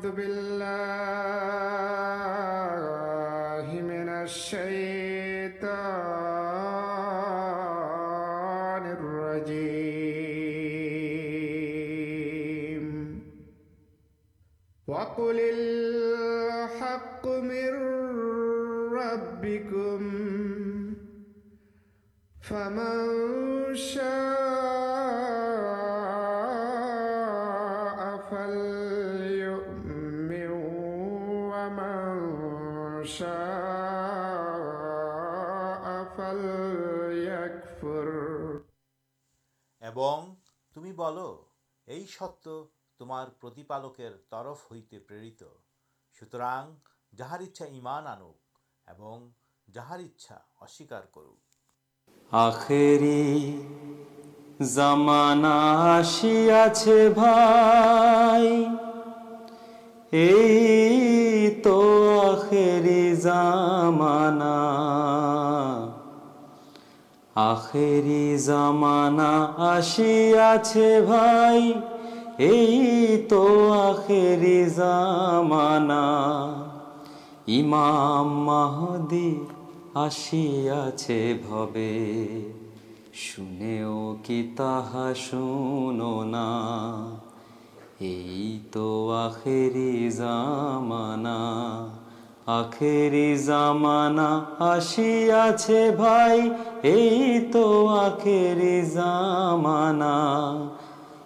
أعوذ بالله من الشيطان ست تمارکر ترف ہوئی سوتر جہار تو آخر زمانا ایمام حسیا شی طری زامانا آخر جامان سے بھائی یہ تو آخری زمانہ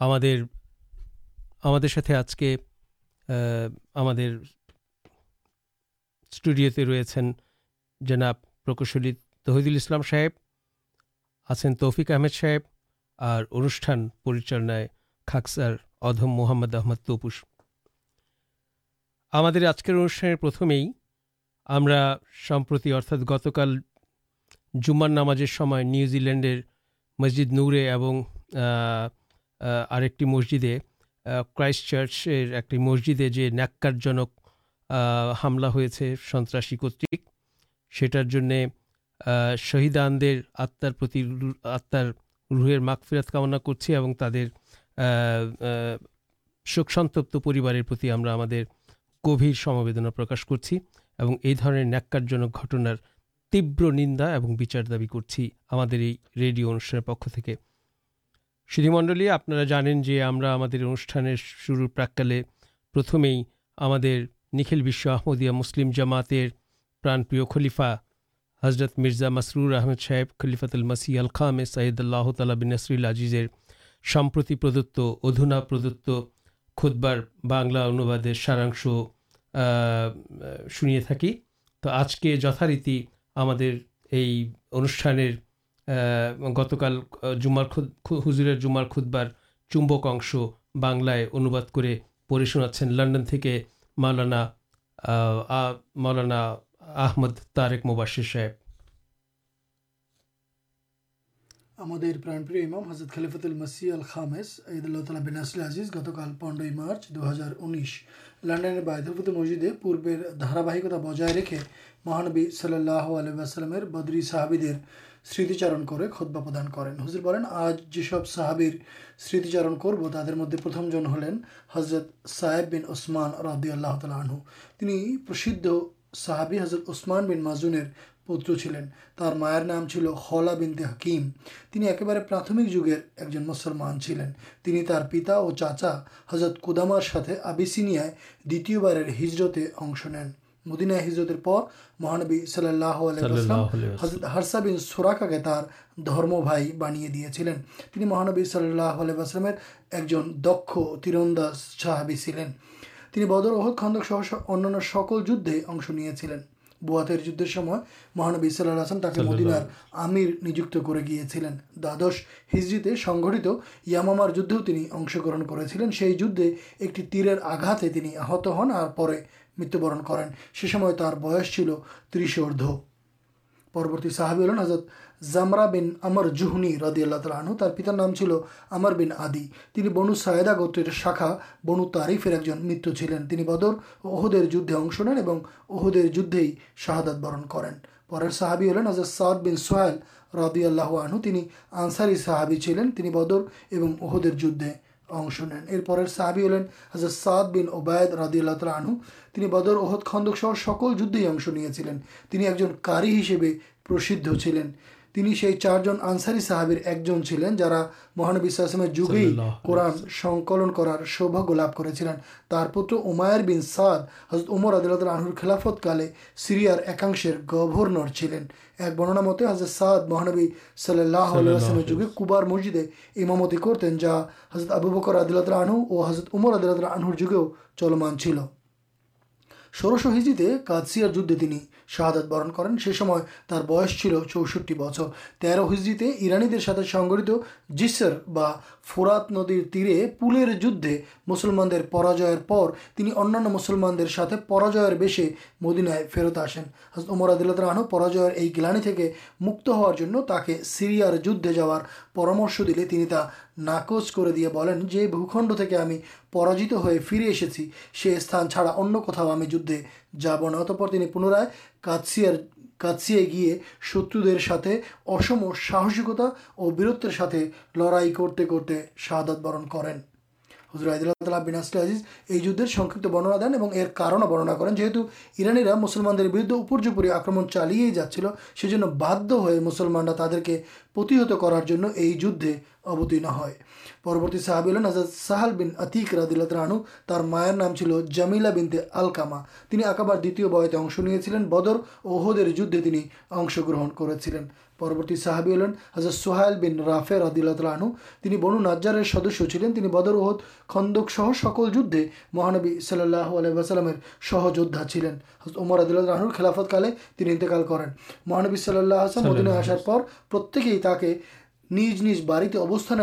ہم آج کے اسٹوڈیوتے ریسنٹ جناب پرکشل تحید السلام صاحب آسان تفک احمد صاحب اور انوشان پریچالن خاکسر ادم محمد احمد تپس ہمارے آج کے انوشانت میں تھا گتکال جمار نماز نیوزیلینڈر مسجد نورے اور مسجدے کسٹ چارچر ایک مسجدیں جو نیکارجنک حاملہ ہوتا ہے سنراشی کرنے شہیدانتارتار روحیر مک فیرت کمنا کرچی اور تر سوکھ سنتار گھیر سمدنا پرش کرچی اور یہ تیو نا اور چار دای کر پکے صدی منڈل آپ انٹھان شروع پراکے پرتمے ہمکھل آمدیا مسلم جماتر پرانپی خلیفا حضرت مرزا مسرور احمد صاحب خلیفاتل مسیح الخام سعید اللہ تعالی نسر العزی سمپریتی پردت ادنا پردت خود بار بنلہ انوار شن تو آج کے جتاریتی ہم ان گزر خود لنڈن پندر مارچ دو ہزار مسجد پور دارکتا بجائے رکھے مہانبیل سمتیچار کر حضر بولین آج جسب صحابر سمتیچار کرو تر مدد پرتھم ہلین حضرت صاحب بین اثمان رحدی اللہ تعالی پرسد صحابی حضرت اثمان بین ماز پتر چلین مائر نام چل خولا بین تحکیم ایبارے پراتھمک جگہ ایک جن مسلمان چلین پتا اور چاچا حضرت کدامار ساتھ آبس نیا دار ہجرتے اشن نین مدینا ہزرت مہانبی مدینار کرادش ہنگت یامام گرن کر متیہبرن کر سمجھ میں ترسی اردو پرورتی صحابی ہلین حضرت زمرا بین امر جہنی ردی اللہ تعالی آنو پتار نام چلر بین آدی بنو سایدا گوتر شاخا بنو تاریفر ایک متین اہدے جدے اشن نین اہدے جدے شہادت برن کریں پر صحابی ہلین حضرت سعد بن سوہل رادی اللہ آنو آنسار صحابی چلین اہو جاش نین ارپر صحابی ہلین حضرت سعد بن اوبید ردی اللہ تعالی آنو بدر احت خندک سہ سکول جدھ ہی اشن کاری ہسبد چلین چارجن آنساری صحابر ایک جن چلین جارا مہانبیم جگہ قورن سنکلن کر سوباگ لبھ کر چلان تر پتو اماڑ بین سعد حضرت امر عدلت خلافتکالے سریا ایکاشر گوین ایک بننا متے حضرت سعد مہانبی صلی اللہ اللہ جگہ کار مسجدیں ایمامتی کرتین جا حضرت ابو بکر عدلۃ حضرت امر عدلۃ اللہ عنہ جگہوں چلمان چل شہادت برن کریں سیسم میں چوسٹ بچر تیر ہزان سنگھت جیسر برات ندی تیرے پول جسلمان مسلمان بسے مدینہ فیرت آسین امراد رنو پاجیہ گلانی مکت ہو سریا جا رہا پرامش دنتا ناک کر دیا بھوکھی پراجت ہوئے فری ایسے سی استان چڑا انتہا ہمیں جدے جا تو پنرائر کا گیے شتر ساتھ ساہسکتا اور بیرتر ساتھ لڑائی کرتے کرتے شادت برن کریں برننا دین اور جیتو ایران چالی جا رہی سیزی باد کے پتی کروت ہے پروتی صحابیل اجاد ساہال بن آتی مائر نام چل جامی بین الما یعنی اکابر دنیہ بھتے اُس بدر اور ہدے جن ارن کر پربرتی صحابی ہلن حضرت سوہائل بن رافیر عدلہن بنونر سدسیہ بدرہ خندک سہ سکول جدے مہانبی صلی اللہ علیہ چلین امر عدل راہن خلافت کالے انتقال کریں مہانبی صلی اللہ ادین آسارکی تک نج نج بڑی ابستان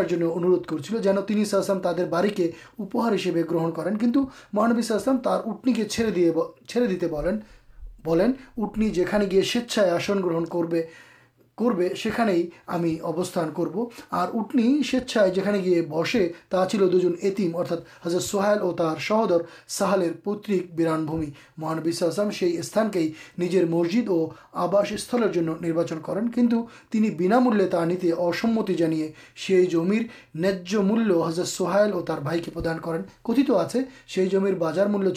کرتی جن ساسلام تر بڑی کے پہار ہسپ کریں کنٹو مہانبی صاحب اسلامی کےڑے دیے اٹنی جانے گی سیچائے آسن گرہن کر کریںان کرٹنی سس دوم حضرت سوائل اور تر سہودر سہلر پترک بیران محانوی استان کے مسجد اور آباسل کریں کن بنامولے نیتے اسمتی جانے سے جمر نج مولر سوہایل اور تر بائی کے پردان کریں کت آئی جمر بازار مول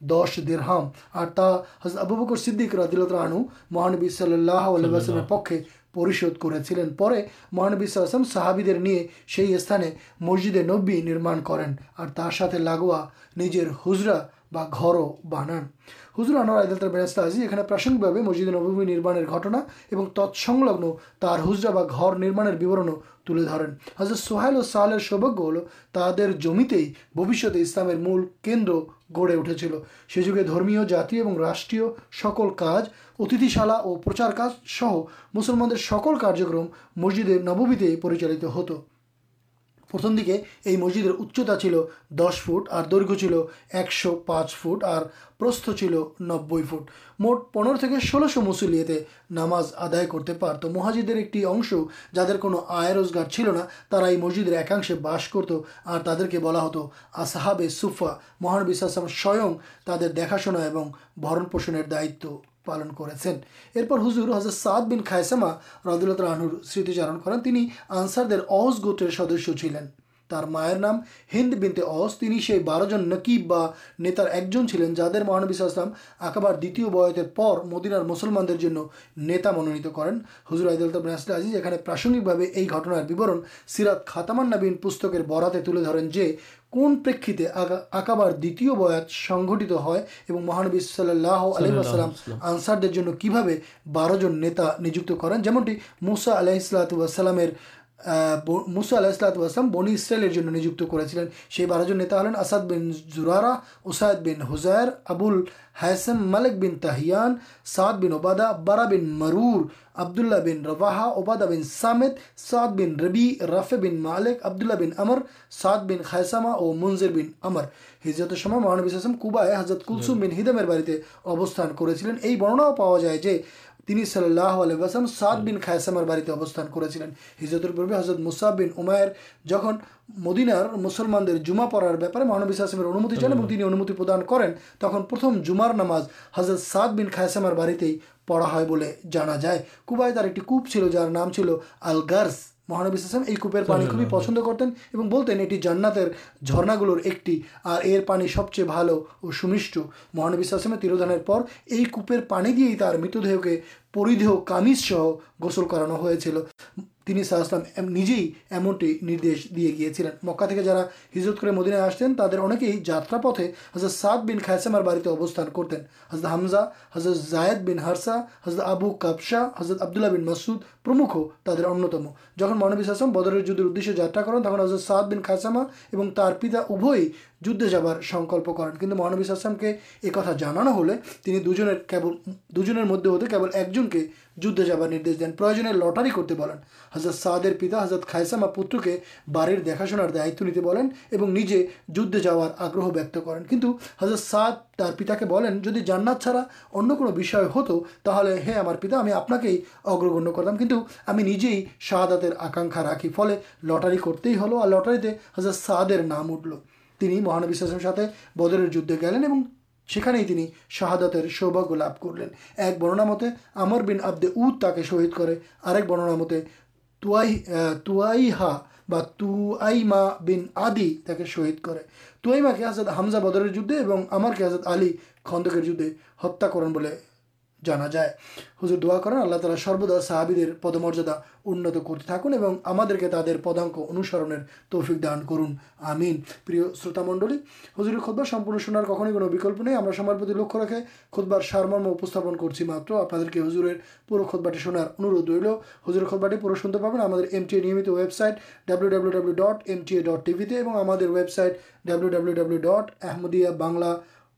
دس دیرہم اور تحر ابو بکر صدیق ردیلت رانو مہانبی صلی اللہ علیہ پکے پریشو کرسم صحابی استعمال مسجد نبی کریں اور ترے لگوا نجر ہزرا بینستہزی پرسنگ مسجد نومی نا گٹنا اور تتسلگ ہُزرا گھر درن حضرت سوہیل سعل سوبل تر جمی بوشیہ اسلام مول کے اندر گڑے اٹھے چلے دن راش کارج اتالا اور پرچارک سہ مسلمان سکول کارکرم مسجد نومیتے پریچالت ہوت پرتدیے یہ مسجد ہے اچتا دس فٹ اور درہ چل ایک پانچ فٹ اور پرست چل نب فٹ موٹ پنر کے غلش مسلے ناماز آدھا کرتے پڑت مہاجی ایکش جا کر آ روزگار چلنا یہ مسجدیں ایکنشے باس کرت اور تر کے بلا ہت آ صحاب سوفا مہارسم سوئ تر دیکھاشنا اور برن پوشن دائت پالن کرز بن خائسما ردولت رن سارن کرسار سدسیہ چلین تر مائر نام ہند بینس بار جن نکیب نتار ایک جن چلین جا دہانسلام آکاب د مدینار مسلمان دن نتا منونت کریں حضرت عید السلے پراسگکے گھٹنار سراد خاتمان پستکر برا تریں جو کن پرکاب دنگت ہے مہانبی صلی اللہ علیہ السلام آنسار بار جن نے کران جمنٹی مرساسلسلام মুসা আলাহিসাম বনি ইসরায়েলের জন্য নিযুক্ত করেছিলেন সেই বারো জন নেতা হলেন আসাদ বিন জুরারা ওসায়দ বিন হুজায়ের আবুল হায়সম মালিক বিন তাহিয়ান সাদ বিন ওবাদা বারা বিন মারুর আবদুল্লাহ বিন রবাহা ওবাদা বিন সামেদ সাদ বিন রবি রাফে বিন মালিক আবদুল্লাহ বিন আমর সাদ বিন খায়সামা ও মুনজির বিন আমর হিজরতের সময় মহানবী হাসাম কুবায় হজরত কুলসুম বিন হিদামের বাড়িতে অবস্থান করেছিলেন এই বর্ণনাও পাওয়া যায় যে ان سلسم سعد بن خاصمر بڑی ابستان کر سینجر پورے حضرت مسہبین اومائر جن مدینار مسلمان جما پڑارے مہانبیسمیر اندان کریں تک پرتھم جمار ناماز حضرت سعد بن خائسمار بڑی پڑا ہے کُبائے ایک کُپ چل جار نام چل گارس مہانبیسم یہ کان خوبی پچند کرتینتین جناتر جرنا گلو ایک ایر پانی سب چیز بال اور سمشٹ مہانبیم تیروان پانی دے ہی متدے کے پریہ کام سہ گوسل کرانا شاہ اسلام ایمنٹی ندیش دے گیا مکا جا ہتھی مدینہ آتیں ترکی جاترا پتیں حضرت صاحب بن خائسمار بڑی ابستان کرتین حضرت حمزہ حضرت زائد بن ہرسا حضرت آبو کبشا حضرت عبد اللہ بن مسود پرمخو تر انتم جن مانوسلام بدر جدید جاتا کر تک حضرت سعد بن خائسمہ اور تر پتا ابھی جدے جا رہار سنکلپ کرانویش آسام کے ایک تھا جانونے دوبل ایک جن کے جد جا رہا ندیش دین پر لٹر کرتے بولن حضرت سعدے پتا حضرت خائسم پوتر کے بارے دیکھا شنار دائت نجے جدے جایا آگرہ بیک کریں کنٹو حضرت شاد پتا جیسے جانار چھاڑا انتظام ہاں ہمارا پتا ہمیں آپ کے ہی اگر گھنیہ کر لوگ شاہدات آکاخا راقی فل لٹاری کرتے ہی لٹار حضرت شادی نام اٹھل مہانشے بدر جلین شہادت سوباگ لاب کر لین ایک برنا متعمر آبدے اد تاکہ شہید کرننا مت تو تا بوائئی ما بین آدی تک شہید کر توئیما کے آزد حامزہ بدر جدے اور ہمر کے آزد علی خندک جدے ہتا کر جا جائے ہزر دعا کرانا سروا صحابی پد مردا انتظام تبدیل پدا کو انوسر تفک دان کرم پر شروط منڈل ہزر خود بار سن شنار کھوئی ککلپ نہیں ہمارے لک راقی خود بار سارم اسپن کرچی مطلب آپ کے ہزرے پورے خودباٹی شناارد ہوزر خود برٹی پورے شنتے پہننے ہم ٹی ایمت website W W W dot M T A dot T V ہمارے website W W W dot Ahmadiyya Bangla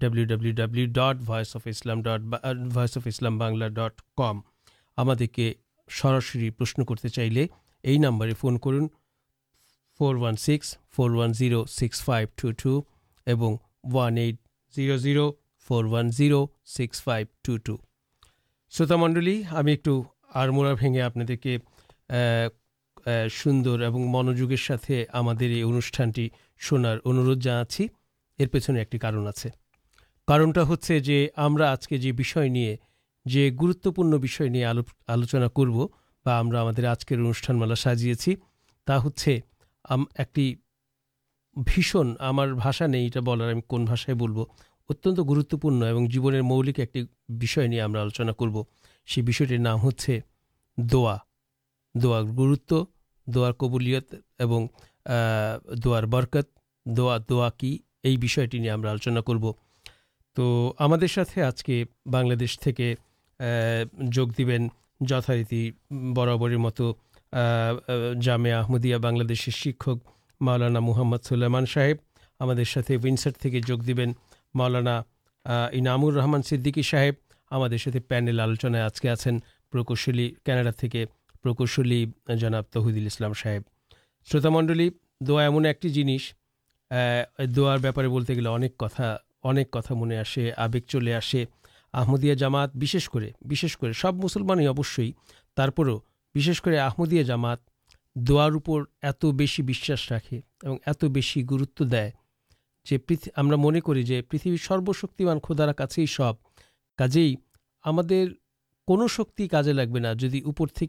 W W W dot وس اف اسلام ڈٹ وس اف اسلام بنلا ڈٹ کم ہم کرتے چاہے یہ نمبر فون کر four one six four one zero six five two two eight zero zero four one zero six five two two شروت منڈل ہمیں ایک موڑا بھی آپ کے سوندر اور منجوگر ساتھ ہمارے یہ انوشانٹی شنار اندھ جانا چاہیے ار پیچھنے ایک کار سے جی ہم آج کے جو بھی گروتوپر نہیں آلوچنا کرو بھاج آجکر انوشان ملا سازی ایکشن ہمارے بھاشا نہیں یہ بولار بول ات گنگن مولک ایک ہم آلوچنا کرو سی بھی نام ہوا دروت دبلیہت درکت دوا دوا کی یہ بھی آلوچنا کرب تو ہم آج کے بنشین جتاریت برابر مت جامعہ بن شکلانا محمد سلامان صاحب ہمارے ونسر تھے جگ دینا انامور رحمان سدیکی صاحب ہمارے پینل آلوچن آج کے آنشل کناڈا کے پرکشل جناب تحیدیل اسلام صاحب شروت منڈل دوا ایم ایک جنس دپارے بولتے گے اک کتا اک کتا منہ آگ چلے آسے آمدیہ جامات بھی سب مسلمان ہی اوشی ترپروں جامات دعار اوپر ایت بس راقے اور ات بس گروتو دے پہ من کری پریتھ سروشک خود سب کا کوئی کارے لگبے نہ جدی اپرتی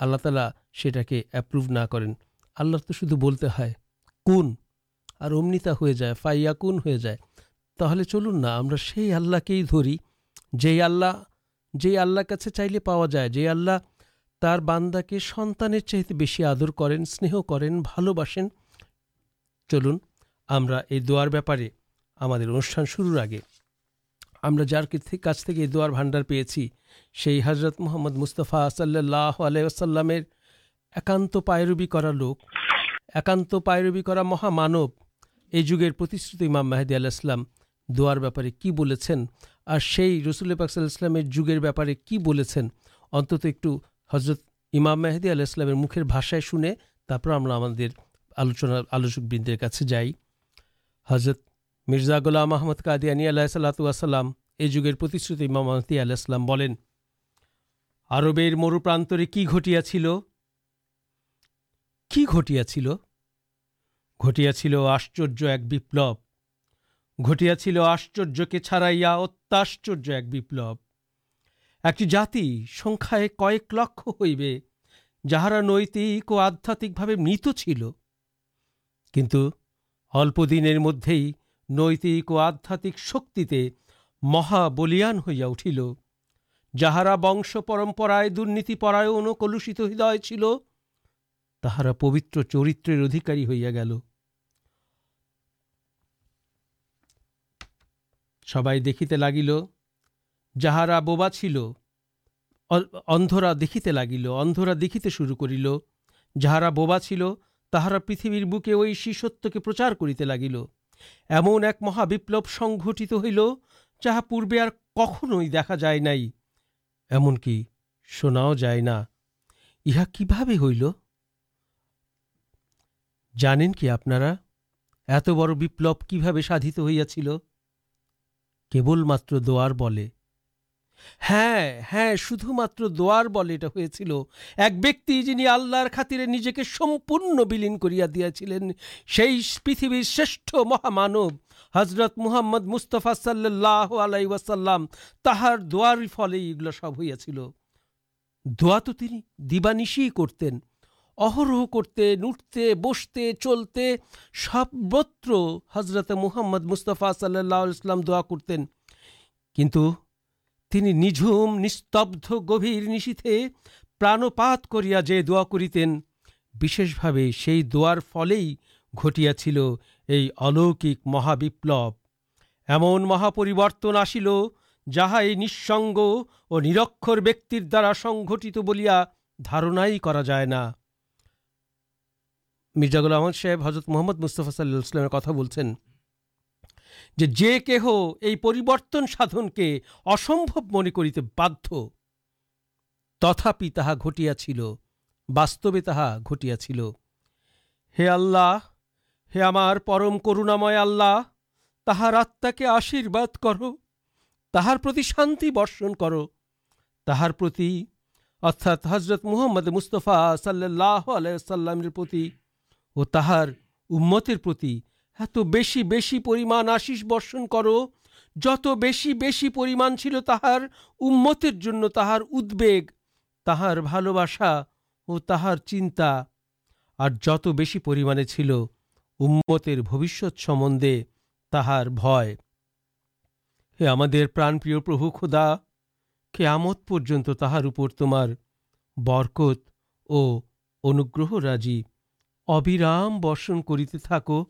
آللہ تعالی سے ایپرو نہ کریں آللہ تو شدھ بولتے ہیں کن اور امنیتا جائے فائا کن ہو جائے تھی چلن سے دری جی آللہ جی آللہ کا چاہیے پا جائے جی آللہ تر باندا کے سنان چاہتے بس آدر کرنے کریں بال بسین چلن ہم در بارے ہم شروع آگے ہمارے کاجر بھنڈار پیے سے حضرت محمد مستفا صلی اللہ علیہ وسلم ایکانت پائربی کر لوک ایکانت پائر کر مہامان یہ جگہ پرمام محدودی آل اسلام دعار بارپارے کی رسول پاکلام جگہ بہارے کیوت ایک حضرت امام محدود علاح اللہ ہمیں آلوچنا آلوچندر کا جائی حضرت مرزا گلا محمد قادیانیہ اللہۃسلام یہ جگہ پرسلام بولیں آربیر مروپانے کی گٹیل کی گیا گٹی آشچر ایکلب گٹیا آشچر کے چھاڑیات ایکپل ایک جاتی سنکھائ کئے لکھ ہوں جہارا نیتک اور آدھات کیلپ دن مدے ہی نیتک اور آدھات شکیے مہابلان ہوئی اٹھل جہارا بنش پرمپرائے درنتی پائے کلوشت ہدا چل تہارا پوتر چرتر ادھیکاری ہوئی گل سب دیکھتے لگل جہارا بوبا چلا دیکھتے لگل ادرا دیکھتے شروع کرل جہارا بوبا چل تہارا پریتھ بوکے وہ شیشت کے پرچار کرم ایک مہابت ہوئی جہاں پو کھنیکا جائے نئی ایمنکی شناؤ جائے کبھی ہوں لانے کی آپ ایت بڑی سادت ہوئی دیکھیے آللہ خاترے سمپرن کر دیا پریتھو شرش مہامانزرت محمد مستفا صلی اللہ علیہ واسلام تہار دل یہ گلا سب ہوا تو دیوانشی کرتین اہرہ کرتے نٹتے بستے چلتے سر حضرت محمد مستفا صلی اللہ دا کرت کنتنی نست گھیر نشیتے پراپات کر دا کر فل گیا یہ الوک مہاب ایمن مہاپریبرتن آ جاسنگ اور نرکر بیکر دارا سنگت بولیا دھارنائی جائے مرزا الحمد صاحب، حضرت محمد مصطفا صلی السلام کتا بولتے سادن کے سمبھو من کر بھ تیا گیا باسطوے ہمارم کر اللہ آتہ کے آشرواد کر تہار شانتی برشن کر تہارتی ارتھا حضرت محمد مستفا صلی اللہ علیہ السلام اور تہار امترتی ات بس بس آشیش بشن کر جت بس بسما چلتا امتحار ادب تہارا اور تہار چنتا اور جت بسما چل امتر بوشت سمندے بھام پربھو خدا کیمت پرہار تمہار برکت اور انوگرہ رجی بشن کرتے تھے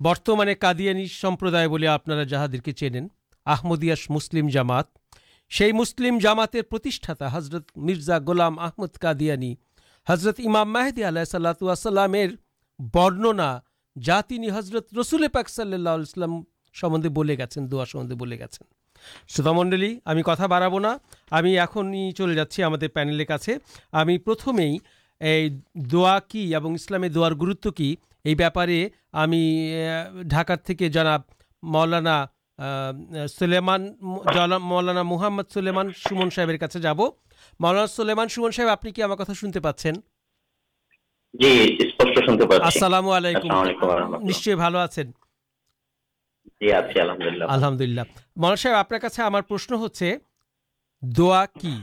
برتمان قادیاندا آپ جہاں کے چیندیاس مسلم جامات سے مسلم جاماتا حضرت مرزا گولام آمد قادیانی حضرت امام محدود صلاتنا جا تین حضرت رسول پاک صلی اللہ علیہ السلام سبنگ بول گوا سمندے بولے گوتمنڈل کتا بڑھا ہمیں اخ چلے جایا ہمیں پرتھمے دا کیونکہ اسلامی دروت کی یہ بہتارے ڈاکار مولانا سولیمان مولانا محمد سولیمان سومن صاحب جب مولانا سولیمان علیکم نشچ الحمد اللہ مولانا صاحب آپ سے ہمارش ہوا کی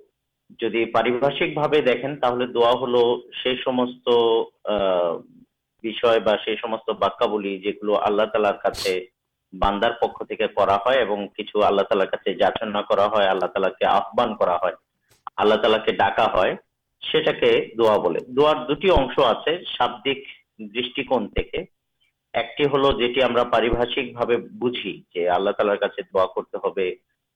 جاریین دل باکل پکا تالارنا تعلق تعالی کے ڈاکا ہے دا بول دنش آپ شادک دشک پارشکے بجی آللہ تالارے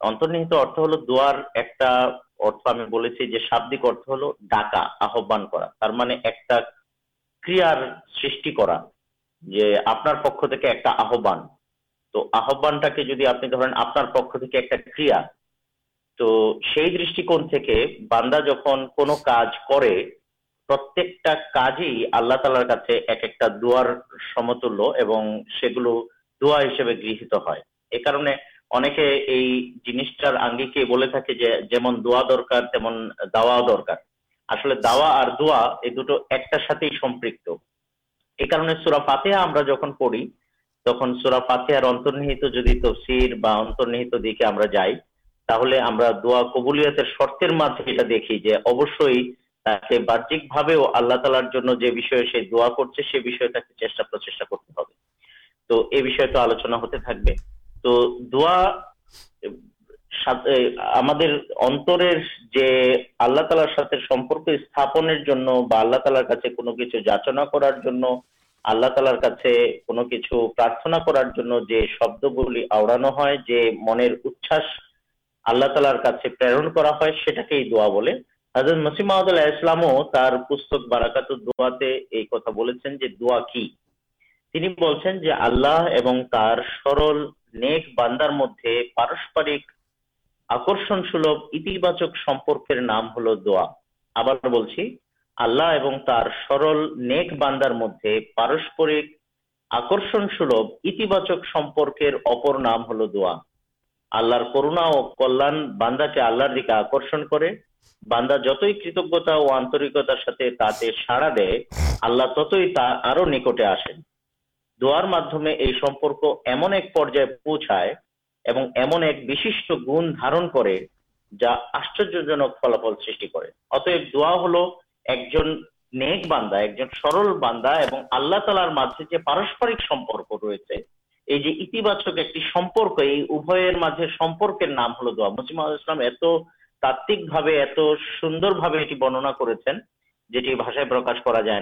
اتنی ایک آپ کا توشٹک باندا جہاں کا پریکٹا کار ہی آلہ تعالر ایک ایک دمتل گوا ہسپیت ہے یہ کارنہ دا درکار دیکھے جائیے دا قبولت شرطر مدد کے بہت آلہ تعالی سے دا کر چیٹا پرچا کرتے تو یہ تو آلوچنا ہوتے تو در ترکن تالارچ آللہ تالارے دا بول نسم اللہ اسلام پاراکات دے کتاب سرل نیک باندارکول نام ہل دل کرنا کلیا باندا کے آلر دیکھ آکر باندا جتجتا اور آنرکتار سارا دللا تا نکٹے آسے دیکھے پوچھائے گن دارچرانے پارسپرک روشن یہ ابھی نام ہل دزی ملام ات تا سوندر کرکاشا جائے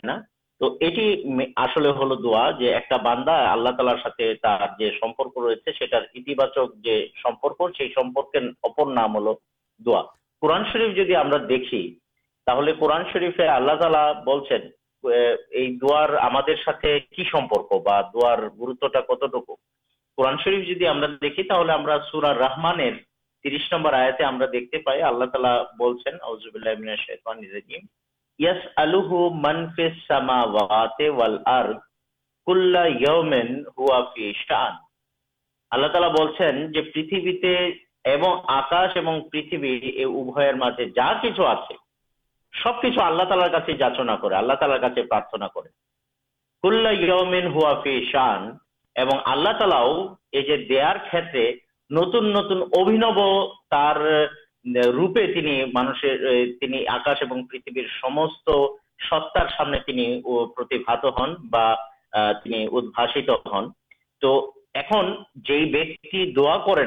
تو یہ باندا تالارے درد کی سمپرک درتو ٹھنڈا کتٹک قورن شرف جدید رحمان ترس نمبر آیا دیا اللہ تعالی اللہ سب کچھ اللہ تعالی جاچنا کرالر کاارتنا کرومین نتن نتن روپے دا کر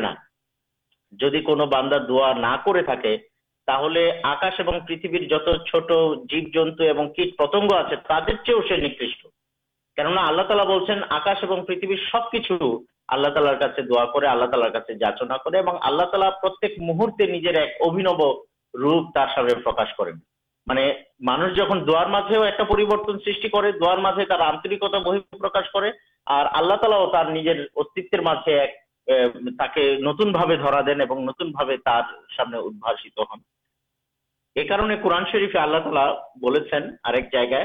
جی باندا دا نہ آکاشن پتہ چھوٹ جیب جنوب کٹ پتنگ آپ کے چیو سے نکش کن آللہ تعالی بول آکاشن پریتھ سب کچھ پرش کرالا نجر استعمیر نتن بھا دین سامنے ہن ایک قرآن شرف آللہ تعالی بول جائے گا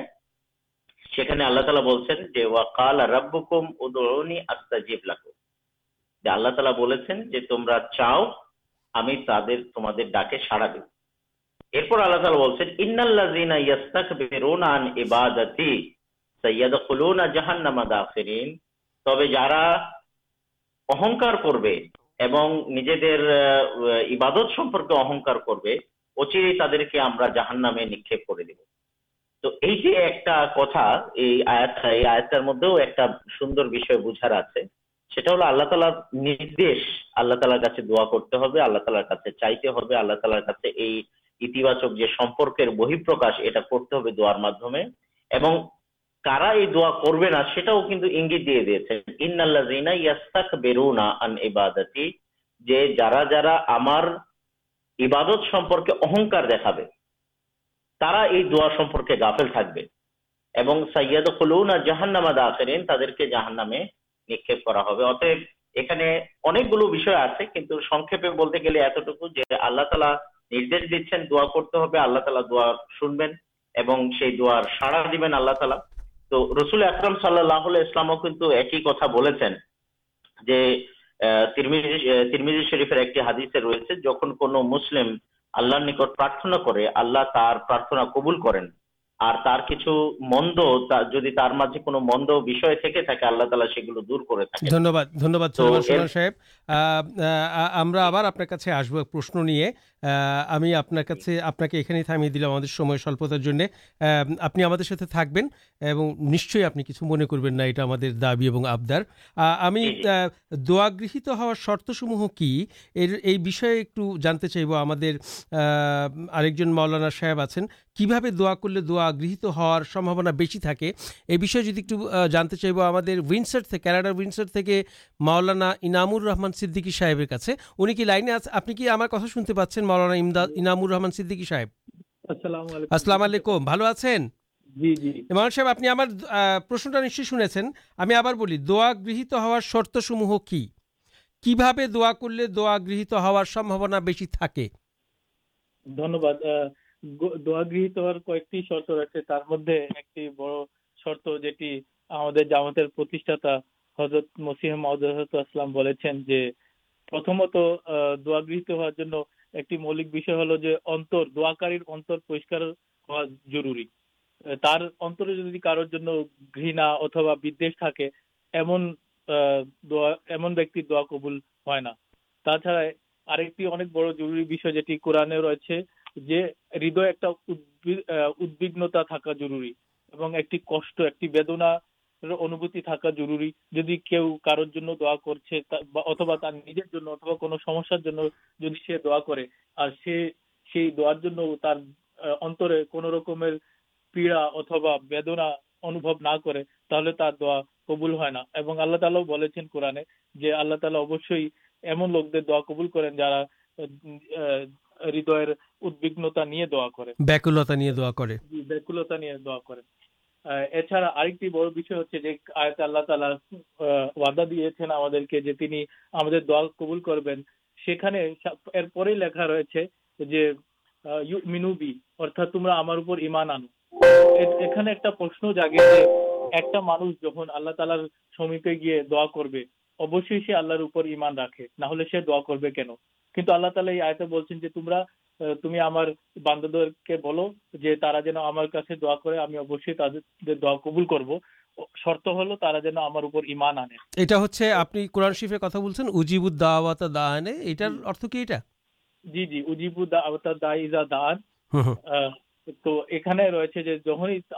تب اہن کر نکل تو یہ ایک کتاب سے دعا کرتے ہیں بہترکاش یہ دونوں یہ دعا کرتی جا جا ہمارے عبادت سمپرکے اہنکار دیکھا نکا کرتے ہیں سارا دینا تو رسلی اکرم سال اسلام ایک ہی کتنا ترمیم شرفر ایک حادی سے رکھتے جہ کو مسلم اللہ نکٹ پرارتنا کرارتنا کبول کر آپ نشچ من کر دن آبدارہ ہار شمہ کی جانتے چاہب ہم السلام علیکم دہیت ہارت سموہی دا کرا گھر دا کبول ہونا چڑھا بڑا قورنے رہے گا پیڑا اتبا بےدنا اندر نہبل ہے قرآن جو اللہ تعالی ابش ایمن لوک دیر دعا کبول کر مانوش جہاں اللہ تعالیپر ایمان رکھے نہ جیب تو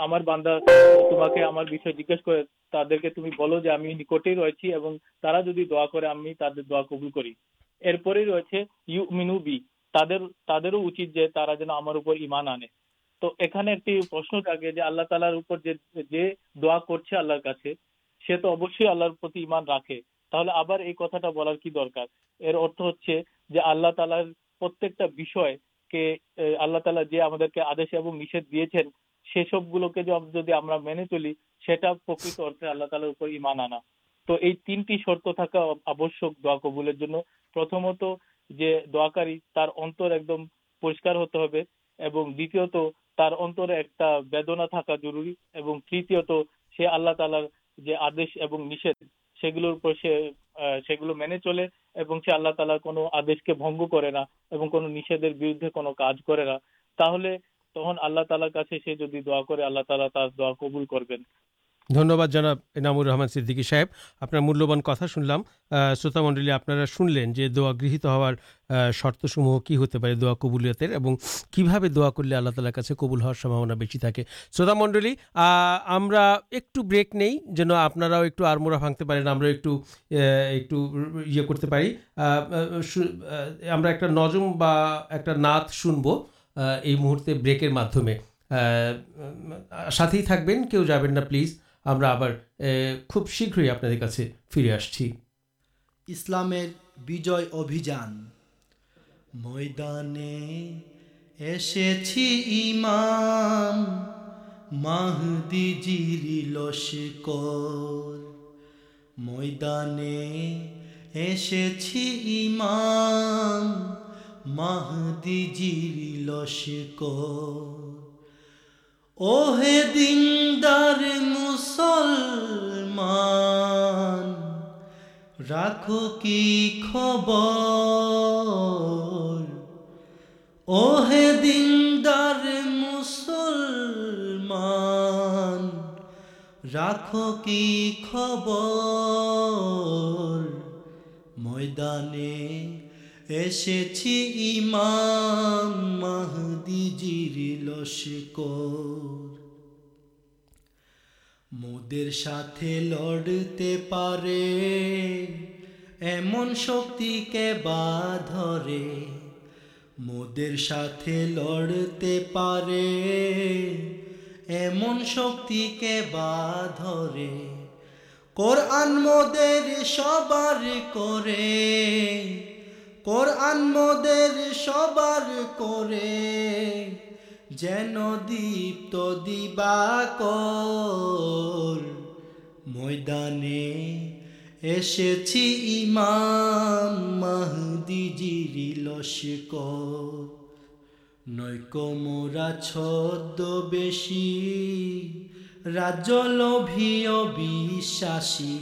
ہمارے باندا جیج نکٹ ہی رہی دعا کربل کر پر آدیش مشید دے دیں سی سب گلو کے مین چلی فکر اللہ تعالیمانا تو یہ تینٹی شرط ایک دم ایک آدمی مینے چلے آلارد کے بنگ کرنا بردے کا تھی تم اللہ تعالی سے اللہ تعالی دعا کبول کرب دنیہباد جناب نامر رحمان سدی صاحب آپ مولان کتنا شن لم شوت منڈل آپ لینے جو دا گھت ہوا شرتسموہ کی ہوتے پہ دا کبلیات کہا کر لی تعلق سے قبول ہار سمبھونا بچی تک شروت منڈل ایک بریک نہیں جن آپ ایکمورا پھاگتے پھر ایک کرتے ہم ایک نجم بات شنب یہ مہرت بریکر معمے ساتھ ہی تھے جا پلیز خوب شیگری آپ لس ওহে দিনদার মুসলমান রাখো কি খবর ওহে দিনদার মুসলমান রাখো কি খবর ময়দানে ایس ماہ میرے لڑتے ایم شک مدر لڑتے پارے ایم شک مدر سب کر آ سب کر د مانچ رسک نکما چھو رجلبیشاسی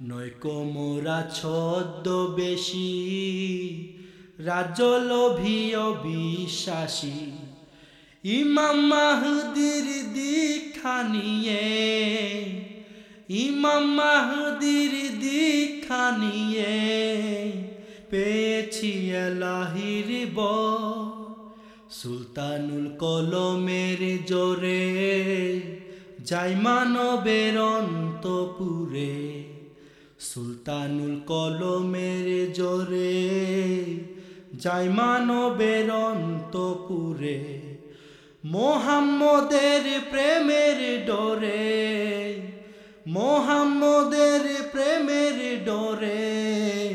نک مد بیشی راسی دیے دیے پیری ب سلطان المیران بیرنت پے سلطان ال کول میرے جائانت پورے محام ڈحام پر ڈرے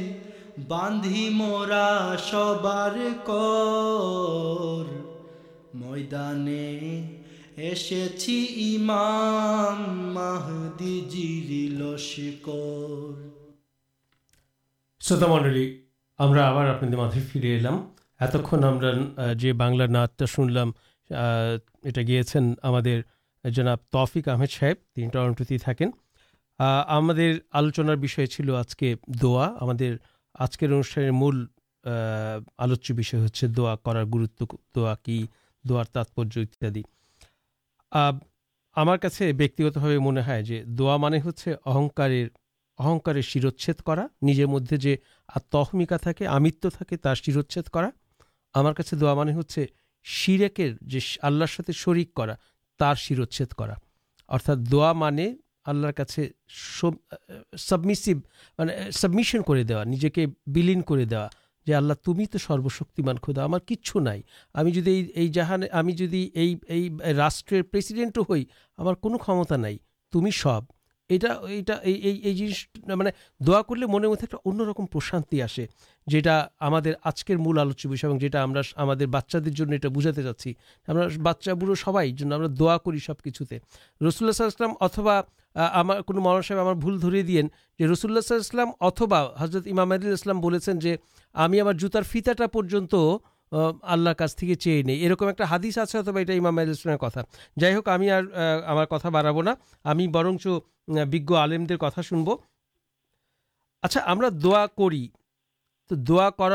باندھی مرا سبار کردانے فرے ایل اتنا جو بنار ناچتا شن لے گیا ہمارے جناب تفک آحمد صاحب تین تھوڑا آلوچنارج کے دوا ہم آج کے انوان مل آلوچی ہوتے دوا کرار گروت داتپر اتنی ہمارے منہ ہے جو دا مانے ہوتے اہنکارہ شروچےدا نجر مدد جو تحمکا تھا شیرچھےدا ہمارے دا مانے ہو جس آلے شریک کر تر شرچےد کرتا دانے آللہ کا سبمس مبمشن کرا نجے کے بلین کر دا جی اللہ تم ہی تو سروشکمان خود ہمارے کچھ نئی ہمیں جی جہانے راشٹر پرسیڈینٹ ہوئی ہمارا کومتا نہیں تم ہی سب یہ جنس مطلب دعا کر لی من مد رکم پرشانتی آسے جو آج کے مول آلو ہم بوجھا چاچی ہم بچا بڑھو سب دا کری سب کچھ ترے رسول اسلام اتبا ہم مارا صاحب ہمارے بھول درے دیں جو رسول اسلام اتبا حضرت امام ہمارا جوتار فیتا پر آلر کا چی نہیں یہ حادث آتبن کتا جائک ہمیں ہمارا کتا بڑھا برنچ بجو آلمر کتنا شنب اچھا ہما کر دا کر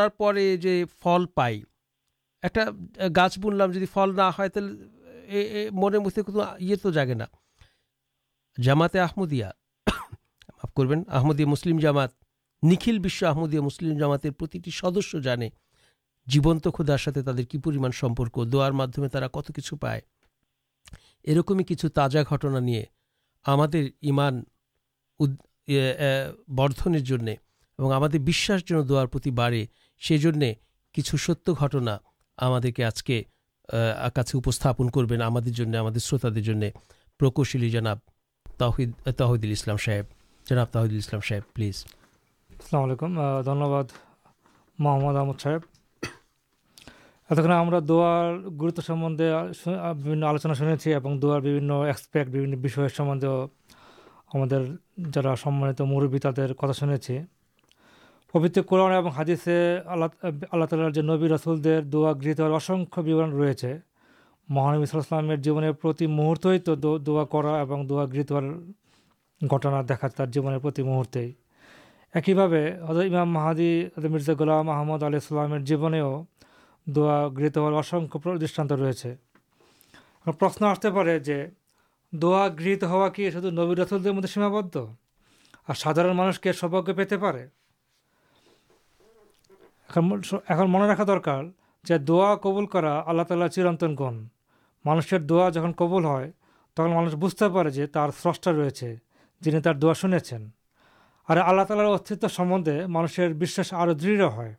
فل پائی ایک گز بن لوگ جیسے فل نہ من مجھے کتنا یہ تو جائے نا جاما آمدیا آمدیا مسلم جامات نکھل بس آمدیا مسلم جامات سدس جانے جیبنت خود تر کیما سمپرک دا کت کچھ پائے ارکم کچھ تازہ نہیں ہمان بردن جن اور جن دے جھو ستنا ہم آج کے کاپن کرنے شروت پرکشل جناب تحید تحیدام صاحب جناب تحیدام صاحب پلیز محمد احمد صاحب اتنا درتو سمبندے آلوچنا شنے دن اسپیکٹ بھیمندے ہمارا سمانت موربی تر کتا پبت قورن اور ہادی سے اللہ اللہ تعالی نبی رسول دوا گہیت ہر اسخے مہانب السلام جیونے تو دوا کرا اور دا گہیت ہر گھٹنا دیکھا جیونے ایک ہی امام محادی مرزا گولام محمد علی السلام جیونے دا گرہی ہار اس دانت رہے پرشن آستے پڑے جو دا گیت ہا کہ شدھ نبی رتل مدد سیماب سادار مانس کے سوپا پیتے پڑے اُن من رکھا درکار جو دوا کبول کر آللہ تعلیہ چیرنتن گن مانشر دا جن قبول ہے تک مانچ بجتے پہ جو سرسٹا ریسے جنہیں دعا شنے اور آللہ تعلق استندے مانشر بھی اور دڑھ ہے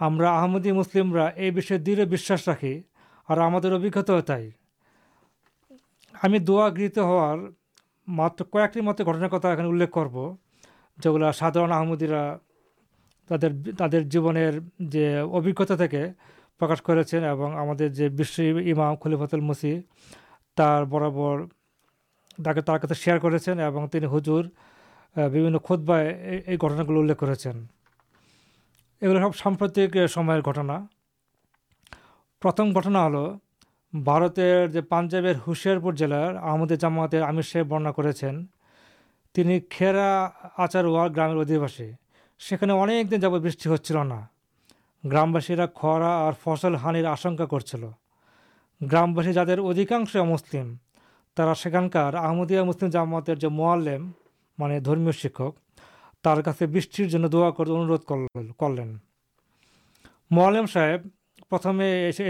ہمسلمرہ یہ دھڑا راكھی اور ہمارے ابھی تھی ہمیں دہیت ہار مطے مت گٹنار كرتا جو سادارحمد تر جیونی جی ابجتا پر امام خلیفت ال مسی برابر ترتھ شیئر كے تین ہجور بنو بائے گھٹنا گھلے یہ سب سامپرتیتما ہل بار پاجاب ہُشیارپور جلار جامات آمر صاحب برنا کرنی کچاروا گرامی سہنے اک دن جب بھى ہونا گرام بس کار فصل ہان آشن كر كل گرام بسى جا رہے ادھکاش مسلمكار مسلم جامات جو مواليم مان دمي شک ترک بسٹر جو دعا کر اندھ کر لین صاحب پرتمس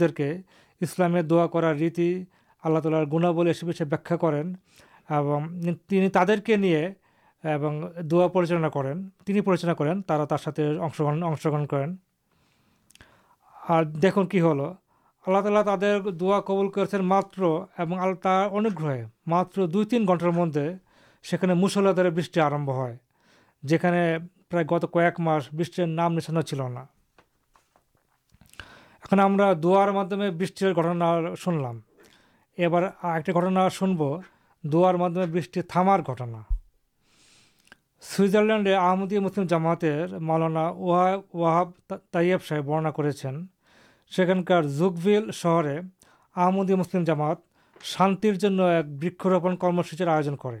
دیکھ کے اسلامیہ دعا کر ریتی اللہ تعالی گنبل اس میں کرنی تعداد کے لیے دعا پریچالا کریں پریشان کریں ترگ کر دیکھ کیلہ تعداد دعا قبول کر ماتر اور تر انگری ماتر دو تین گھنٹوں مدد سمجھے مسلح برمب ہے جت کو نام نشانا چلنا دیکھ بھال شن لوگ اب ایک گھٹنا شنب دیکھ بارنا سوئیزرلینڈے آمدی مسلم جامات مالانا تیب ساہ برنا کر زبو شہر میں آمدی مسلم جامات شانے ایک برکروپن کرم سوچر آئون کر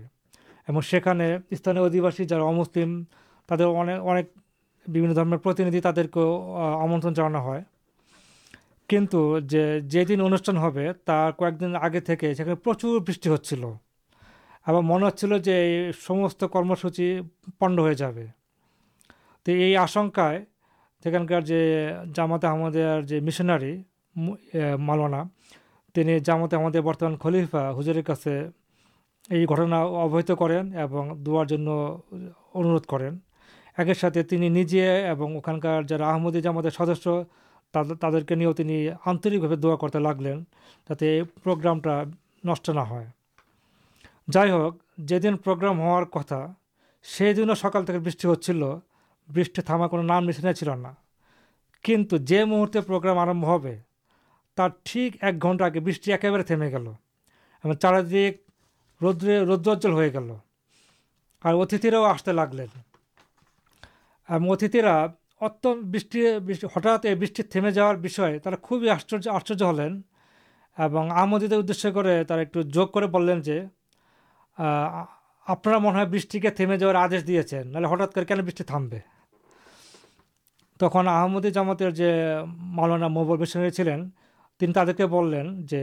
اوراندی جا مسلم ترکی تعداد آمنت جانا ہے کنٹوی دن ان کو دن آگے پرچر بچہ من ہلس کرم سچی پنڈ ہو جائے تو یہ آشنکار جامات احمد جو مشناری ملوانا تین جامات احمد برتمان خلیفا ہجیر یہ گھٹنا ابحت کریں اور درج اندھ کر جامدی جامات سدس تر کے لیے آنرکے دا کرتے لگلین جاتے پروگرام نش نہ ہو جائیک جن پر کتا سی دنوں سکال کے بچ ہو بس تھاما کو نام نشل نہ کنٹرے مہرت میں پروگرام آرب ہوتا ٹھیک ایک گھنٹہ آگے بکارے تھے ممے گیل چاردیک رود رجل گیل اور اتراؤ آستے لگلے اترا ات بٹا بھمے جا رہا بھی خوبی آشچر آشچر ہلیندی ادش میں جب کرپارا منہ بے تھے جدیش دے ہٹا کر کن بسٹی تھام تک آمدی جامات جو ملانا مب میری چلے تین تعداد جو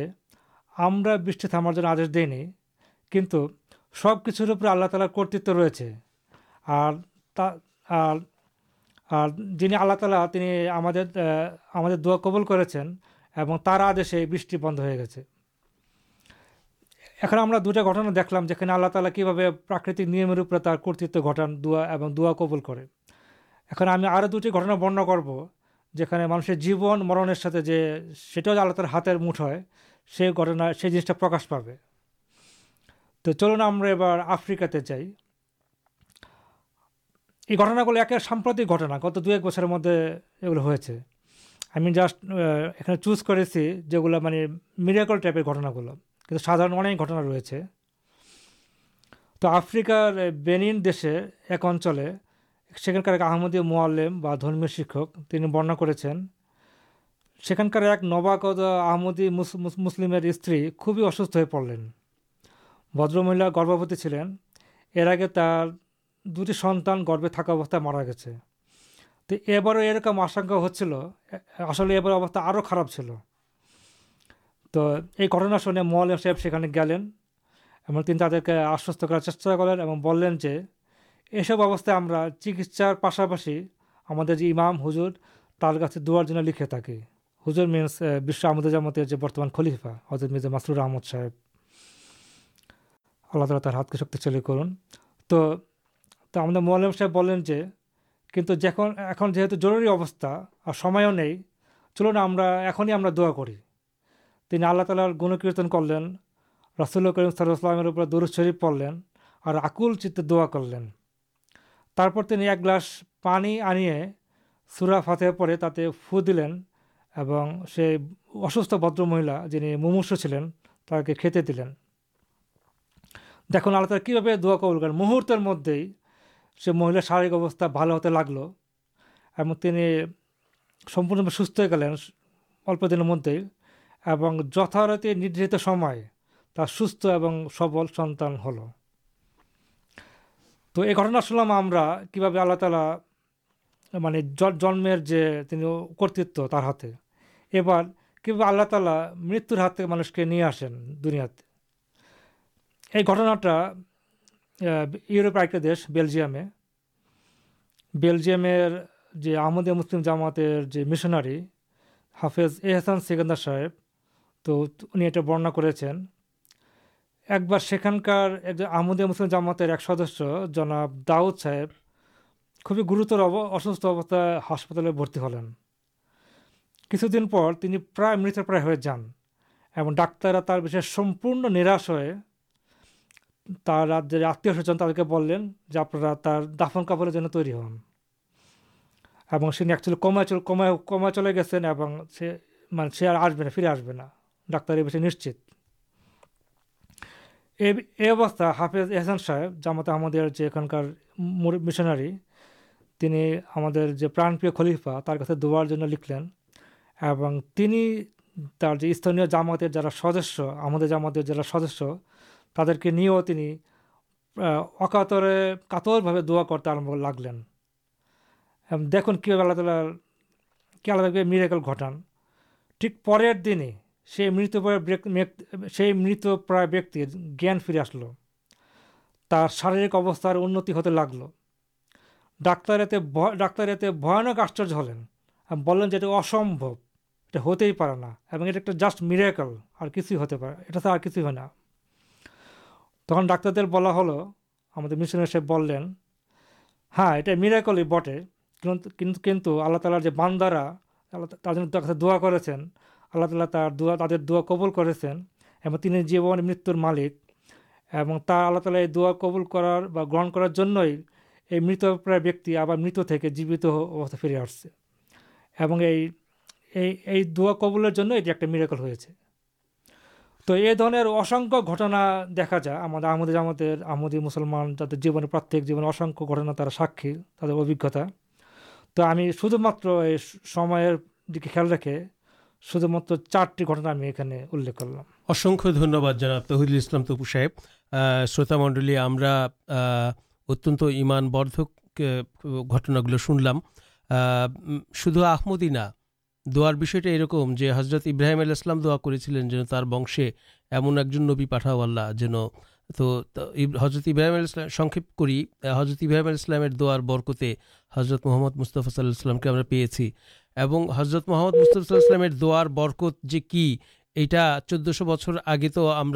ہمارا بسٹی تھام آدیش دینی کن سب کچھ آللہ تعلق کرت روچے جنہیں آلہ تعالی ہم کردے بس بند ہو گیا اکڑا دوٹنا دیکھ لے آلہ تعالیٰ کی بھابے پرکرتک نیمرپ کرت گٹان دا دبل کریں اور دوٹنا برن کرب جانے مانس کے جیون مرنگ آللا تر ہاتر مٹھ ہے اس گھٹنا سی جنسٹا پرکاش پائے تو چلنا ہمارا آفریک چاہیے گٹنا گل سامپرتی گٹنا گت دو ایک بچے مدد یہ گھول رہے ہمیں جاسٹر چوز کرل ٹائپ کچھ سادار ریچے تو آفریکار بینن دیشے ایک اچلے ایک آمدی موالیہ شکشک تین برنا کرباک آمدی مسلم استری خوبی اس پڑل بدر مہیلا گربتی چلین اراگے تر دو سنت گربی تھکا ابت مارا گے تو اب یہ آشنکچھ آس اب خراب چل تو یہ گھٹنا شو مل سا گلین تعداد آشست کرار چاہا کر چار پاسپاشی ہمارے جو امام ہجور ترچ دن لکھے تک ہزر مینس بحمدامت برتمان خلیفا حضرت مزد مسرور احمد صاحب اللہ تلا ہاتھ کو شکتے چلی کرن تو ہم صاحب ہوتا چلنا اخن دعا کری آللہ تعالی اور گنکیرتن کرلین رسول کریم صدلام دور شریف پڑلین اور آکول چوا کرلینک گلس پانی آنی سورا فاتے تھی اصوست بدر مہیلا جنہیں مومشلین دیکھ آل تعالیٰ کی بھائی دلکار مہورتر مدد سے مہیل شاریک بال ہوتے لگلے سمپرنگ سوستین اولپ دن مدد اور جتارت ندھارت سنگھ سبل سنت ہل تو یہ گھٹنا سنام کی بھابے آللہ تعالی میرے جنم جی کرتو اب کہ آللہ تعالی مرتر ہاتھ مانوشن نہیں آسین دنیا یہ گھٹناٹا یوروپ ایک دیش بلجیام بلجیم جامات مشناری حافظ احسان سیکندا صاحب تو ان ایک سارے آمدیا مسلم جامات ایک سدس جناب داؤد صاحب خوبی گروتر سوسائے ہسپتال برتی ہلین کچھ دن پر مت پرائیں جانب ڈاکرا ترپن نراش ہوئے تر جی آتمی سوچن تعداد جو آپ دفن کپڑے جن تر ابھی کمائی کما چلے گی اور آسبا فری آسبا ڈاکیت حافظ احسان صاحب جامع جو اخن کار مشناری ہمفا تر دن لکھ لین جامات سدسیہ ہمات سدس تع کے لی اکاتے کتر بھا دا کرتے آر لگلین دیکھا کہ میریکل گٹان ٹھیک پور دن سے مرت پر مرت پرا بیکان فری آسل تر شارک اوستار انتظار ڈاکٹر یہ بھیا آشچر ہلین جو یہ اصمب یہ ہوتے ہی اب یہ جاسٹ میریکل اور کچھ ہوتے اٹھا ہے تک ڈاک ہم ہاں یہ میراکل بٹے کنتھ اللہ تعالی باندارا تر دا کرالا دا تر دا کبول کرنے جیو مرتر مالک تعالی دبل کر مرت پرا بیک آپ مرت کے جیوت فری آسے اور یہ دا کبل ایک میراکل ہو تو یہاں دیکھا جائے مسلمان جب جیوات رکھے شر چار اخبار اصنکھ دنیہ جناب تحریل اسلام تپو صاحب شروط منڈل اتنت ایمان بردک شہم دشم جو حضرت ابراہیم دا کر جن ونشے ایمن ایک جو نبی پٹھا والا جن تو حضرت ابراہیم سکے پی حضرت ابراہیم اسلام درکتے حضرت محمد مستفاصلام کے پیے حضرت محمد مستفاصلام درکت جو کہ یہ چود بچر آگے تو ہم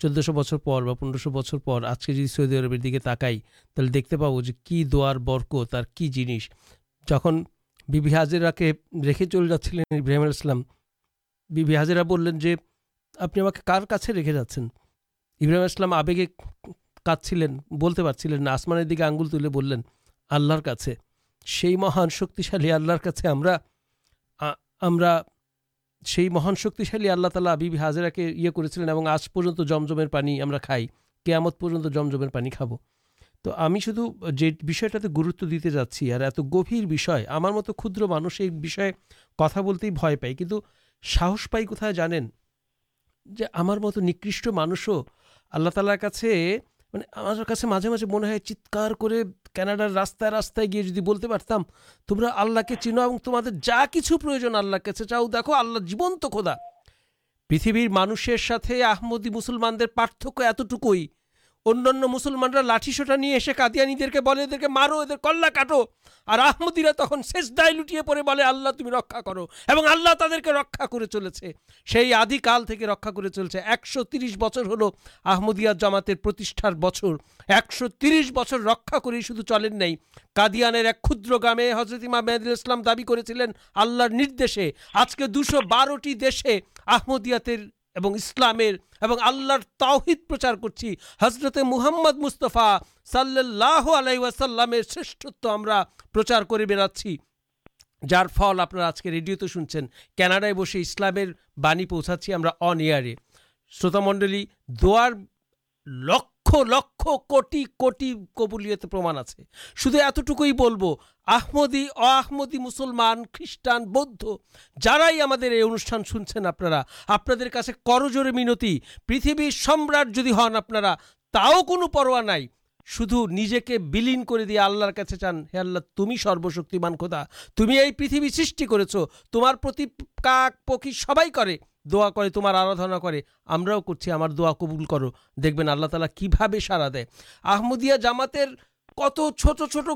چودہ شو بچر پر پندرہ شو بچر پر آج کے جدید سعودی عرب دیکھ کے تاکائی تھی داب جو کی در برکت اور کی جنس جہاں بیبی ہزرا کے رکھے چلے جاسلام بازرا بولیں جی ہمارے رکھے جا سام اسلام آگے کاچلین بولتے پر آسمان دیکھے آگل تھی بولیں آللہ سی مہان شکیشالی آللہ کا ہم مہان شکیشالی اللہ تعالی بی بی ہازرا کے یہ کرمر پانی کھائی کمت پہ جم جمر پانی کھو تو ہمیں شدو جی گروت دیتے جاچی اور کتا بولتے ہی پہ کچھ ساہس پائی کتیں جانے جو ہمارے نکش مانسو آللہ تعالی کا منہ چیت کرڈار راستہ راستہ گیا جی بولتے پڑتم تمہیں آللہ کے چین اور تمہیں جا کچھ پروجن آللا چاؤ دیکھو آللہ جیبن تو خدا پتہ مانوشر ساتھ آمدی مسلمان پارتک اتنی ان مسسمانا لاٹھی شاعے کادیان کے لیے ادھر مارو یہ کللا کاٹو اور آمدیرا تک شیش دے بال آللا تم رکھا کرو آللا تعدے کے رکھا چلے سے آدکال چلتے ایکشو ترس بچر ہلو آمدیا جماتر بچر ایکش ترس بچر رکا کر سو چلیں نہیں کادان ایک کدر گامے حضرت مح میدام دابی کرتی ہیں آللہ ندیشے آج کے دوشو بارٹی دیشے آمدیا اسلام تعہید پرچار کرچی حضرت محمد مستفا صلاح علیہ واسلام شرٹتو ہمارے بڑے جار فل آپ آج کے ریڈیو تو شنچن کیناڈا بسے اسلامی پوچھا چیز ان ایئر شروت منڈل دک بوارے آپڑی مینتی پریتھمد ہن آپ کولین کر دیے آلر چان تم سروشک تم پریت سو تمارک پکی سب دعا کر تمام آرادنا کر دا کبول کر دیکھ بن تعالی کی بھاڑے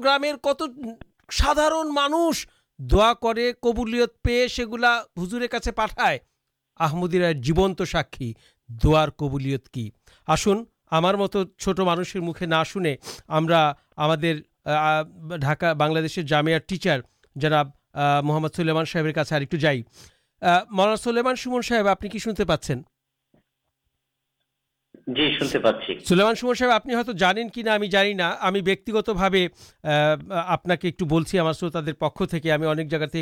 گرام دعا کرمدیر جیون تو ساکی دبولت کی آسن ہمارت چھٹ مانشن مکھے نہ شونے ڈھاکلے جامع ٹیچر جرا محمد سلامان صاحب جائ پک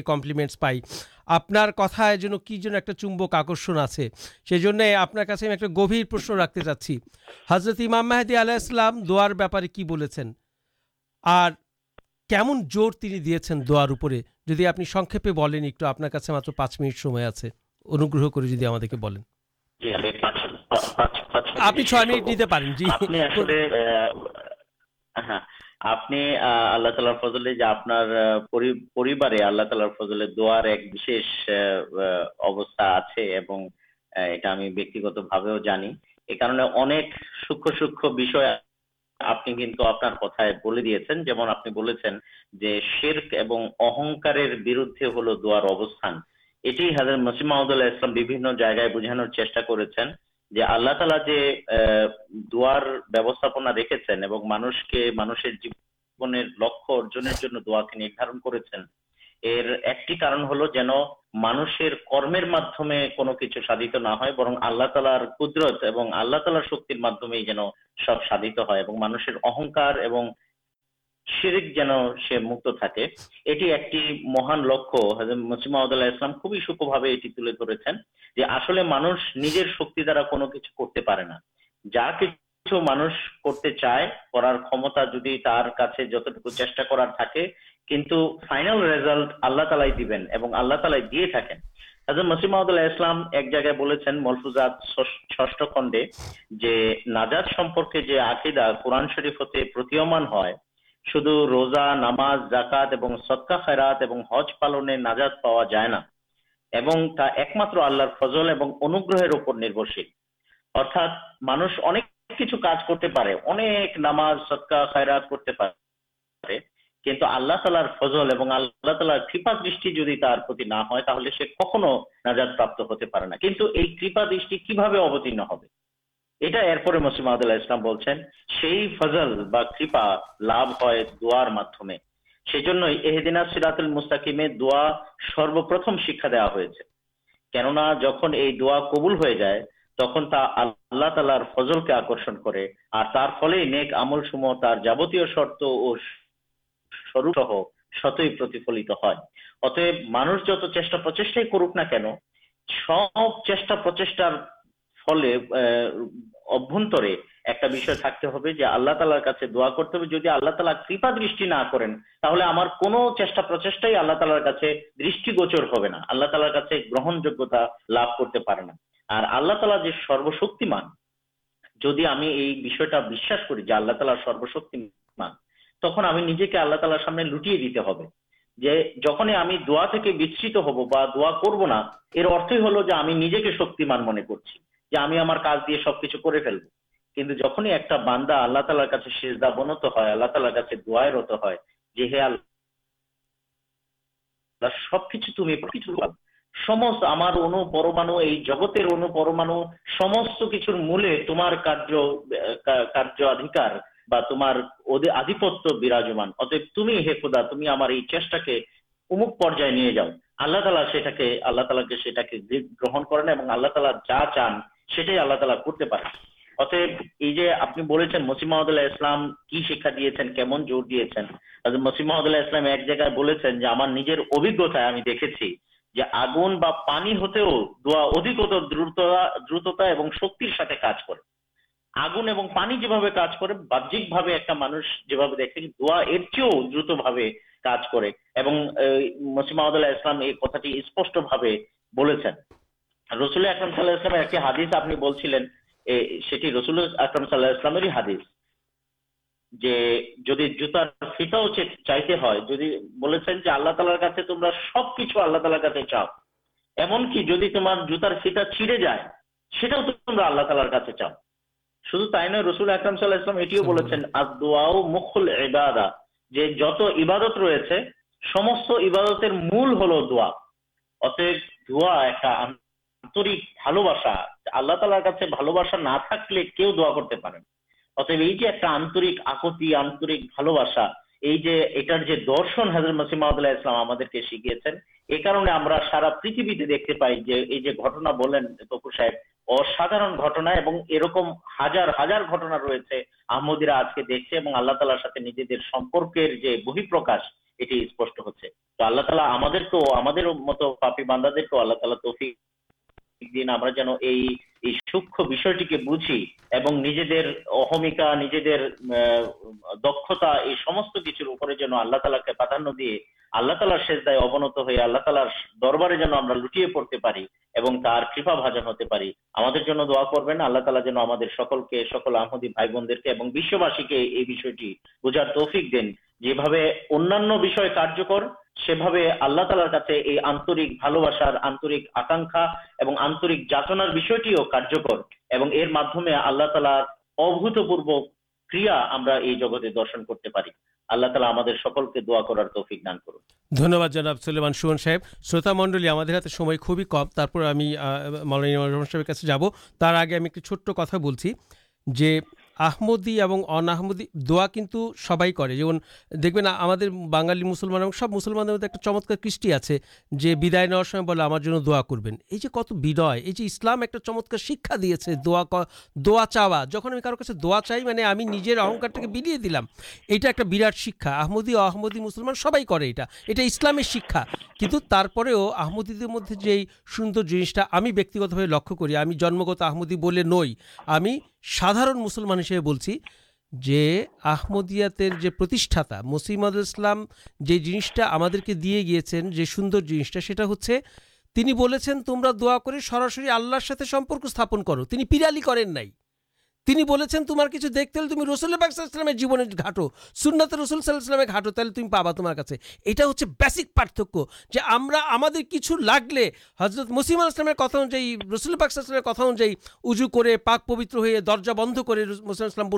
جمپیمینٹس پائی آپ کی چمبک آکرشن آپ کا گھبھی پرشن رکھتے چاچی حضرت دپارے کی بول فضل آپ سوک سوک مس محدود جائگائیں بوجھان چیز کرالا جو دستاپنا رکھے ہیں مانس کے مانس کے لکھ ارجن کر ل مسلم خوبی سوکھ بھا تھینک مانگ نجر شکی درا کچھ کرتے مانس کرتے چائے کرارمتا جی ترکی جتنا چارج فائنٹال نازاد پا جائے ایک مطلب فضلشیل ارتھا مانس اکثر نماز سب کا خیرات فضل سیراتل مستاکیم دا سرپرتم شکا دا کننا جہاں دبل ہو جائے تخلہ تالار فضل کے آکر نیکسوم جابت شرط اور ہمار چلر دشوچر ہونا تعلق گرہن جگہ لبھ کرتے اور آلہ تعالی سروشک کرالار سروشک تک ہمارے دے آ سب کچھ پرانست کچھ ملے تمکار تمر آدھی تمہیں مسیم محمد اللہ اسلام کی شکایت کی من زور دیا مسیم محمد اللہ ایک جگہ ابھی دیکھیں پانی ہوتے ادھکت درتتا شکر ساتھ کر آگن پانی جی باہر اللہ رسول احرم صلہ حادثہ جب جوتار چاہتے ہیں آللہ تعالیٰ تمہارا سب کچھ اللہ تعالی چاؤ ایمن چھیڑے جائے تمہارا اللہ تعالی سے چاؤ مول ہل دنکاشا اللہ تعالی نہ آکتی آنرکا ہزار ہزار رہے آدمی اور بہت پرکاش یہ اسپش ہوتا تو اللہ تعالی ہمانداد اللہ تعالی تفیق دربارے لوٹی پڑتے ہوتے جن دعا کر سکل آمدی بائی بون دے اور یہ بوجھار تفک دیں یہ درشن سوب شروت منڈل کتنا آمدی اور انہمودی دا کچھ سب دیکھیں ہمیں بنگالی مسلمان اور سب مسلمان مدد ایک چمت کچھ ہے سمے بول ہمارے دا کر یہ کت بنائے یہ اسلام ایک چمت شکایت دوا چاوا جب ہمیں کارو کا دوا چاہیے ہمیں نجر اہنکارلام یہ براٹ شکا آمدی آدی مسلمان سب یہسلام شکا کچھ آمدی مدد جو سوندر جنستا ہمیں بیک لکی جنمگت آمدی بولے نئی ہمیں سادارن مسلمان ہوں آمدیاتا مسیمسلام جو جنسٹا ہمیں دے گیا جو سوندر جنسٹا سا ہچھن تمہیں دعا کر سراسر آللہ ساتھ سمپرک سپن کر تم بین تم کچھ دیکھتے ہیں تم رسول البلام جینے سننا رسول صاحلیس میں گاٹو تھی تم پابا تمارے یہسک پارتک جو ہم کچھ لگے حضرت مسلم اللہ کتاؤں جائیں رسول اللہ کتنا اجوک پاک پبتر ہوئی درجہ بند کرسلام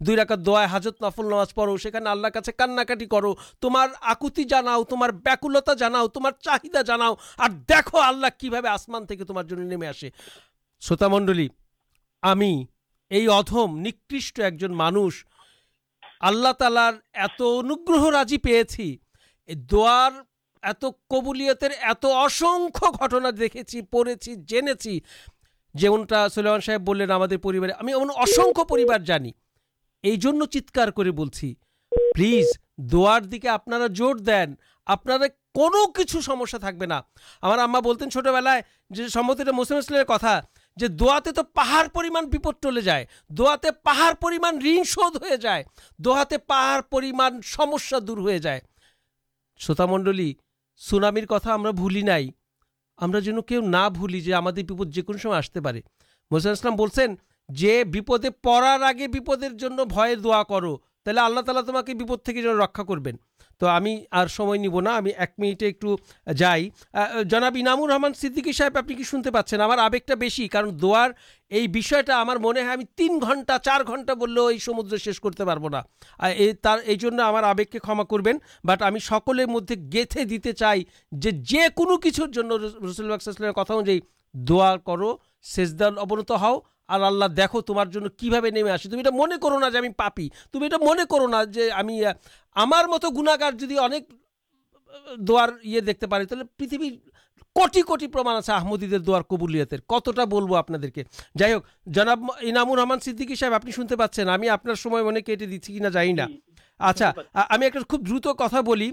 دو راک دضرت نفل نواز پڑوس نے آلے کانٹی کرو تم آکتی جاؤ تمہارتا جاؤ تمہار چاہیدا جاؤ اور دیکھو آللہ کی بھا آسمان کے تمہارے نمے آسے شوت منڈل یہ ادم نکش ایک جن مانش آللہ تالار ات انوگ راجی پہ در قبولت پڑے جنسی جیمنٹ سلامان صاحب بولیں ہمیں پیارے اصن پوری جانی یہ چیتار کرلیز دیکھے آپ جور دین آپ کو تک بہا ہمارا بولتین چھوٹ بلائے مسلم اسلامیہ کتا جو دا تو پہاڑ ٹولی جائے دوا پہ رن شو ہو جائے دے پہ دور ہو جائے شوت منڈل سونامر کتا ہمیں بھول نہیں بھولی ہمپد جن سم آستے پہ مسائل اسلام بول سی بڑار آگے جن بھئر دا کر تعالی تما کے رکھا کرو تو ہمیں سب نہ منٹ ایکٹو جائی جناب نامر رحمان سدی ساحب آپ کی شنتے پھر آگے بس کارن دے بھی ہمارے ہمیں تین گھنٹہ چار گنٹا بولدر شیش کرتے ہمارگی کما کر سکر مدد گے تھے دے چاہوں کچھ رسول کتنا انجائیں دا کرونت ہاؤ اللہ اللہ دیکھ تم کیسے من کرو نا جو ہمیں پابی تم کرونا گنگاگر در یہ دیکھتے پی پی کٹی پرماحمد کتنا بولو آپ کے جائک جناب انام رحمان سدی صاحب آپ سے پاس ہمیں آپ کے اٹھے دے کہ جائنا اچھا ہمیں ایک دا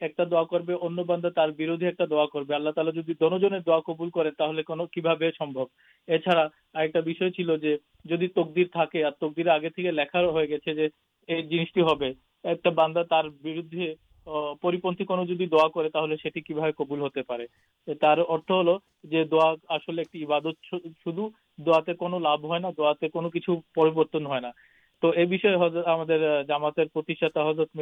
باندا بردیے دعا کربول ہوتے ارت ہلا آپاد دعا تب ہے تو یہ ہمارے یہاں تک دیکھتے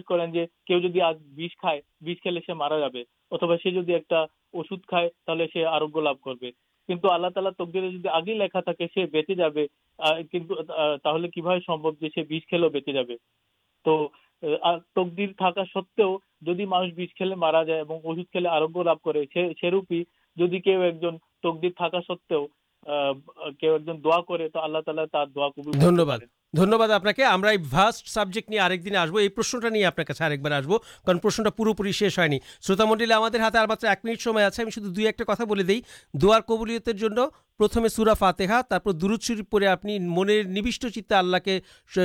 کرو کئے کھیل سے مارا جائے اتوا سی جدید ایک آروگ لابھ کر تھا سو مانگ بی مارا جائے اور لبھ کر تک دکا سو دعا کر دنیہبد آپ کے فارسٹ سبجیکٹ نہیں آسب یہ پرشن ٹھیک ہے آسبا پور پوری شیش ہونی شروط منڈی ہمارے ہاتھ ایک منٹ دوار پرتھمے سورا فاطا تر دردر پڑے آپ منشٹ چیتے آللہ کے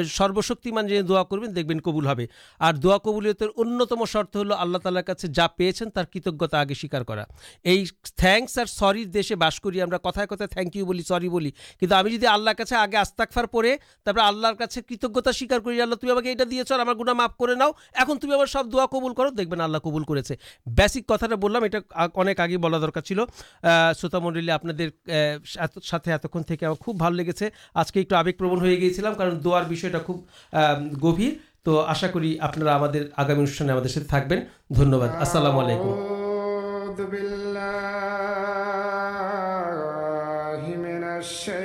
سروشتی جن دا کرو دیں کبول ہے اور دعا کبولت انتم شرت ہلو آللہ تالل کا جا پیچھے تر کتتا آگے سوار کر یہ تھینکس آر سر دیشے باس کری ہمیں کتائے کتائے تھنکیو بلی سری کہلر آگے آستکفار پڑے تلرر کا کتجتا سویار کری آل تمہیں آگے یہ چل ہمارا گنا معف کر ناؤ اک تم سب دعا کبول کر دیکبین آللہ قبول کرسک کتا تو بول رہا یہ اک آگے بلا درکار چلو سوتا منڈی آپ کے সাথে- সাথে এতক্ষণ থেকে আমার খুব ভালো লেগেছে আজকে একটু আবেগপ্রবণ হয়ে গিয়েছিলাম কারণ দোয়ার বিষয়টা খুব আহ, গভীর তো আশা করি আপনারা আমাদের আগামী অনুষ্ঠানে আমাদের সাথে থাকবেন ধন্যবাদ আসসালামু আলাইকুম أعوذ بالله من الشيطان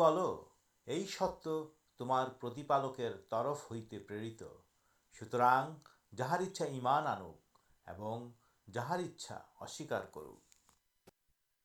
یہ ست تمارتی ترف ہوئی پرت سوتر جہار انچا ایمان آنکارچاسار کرک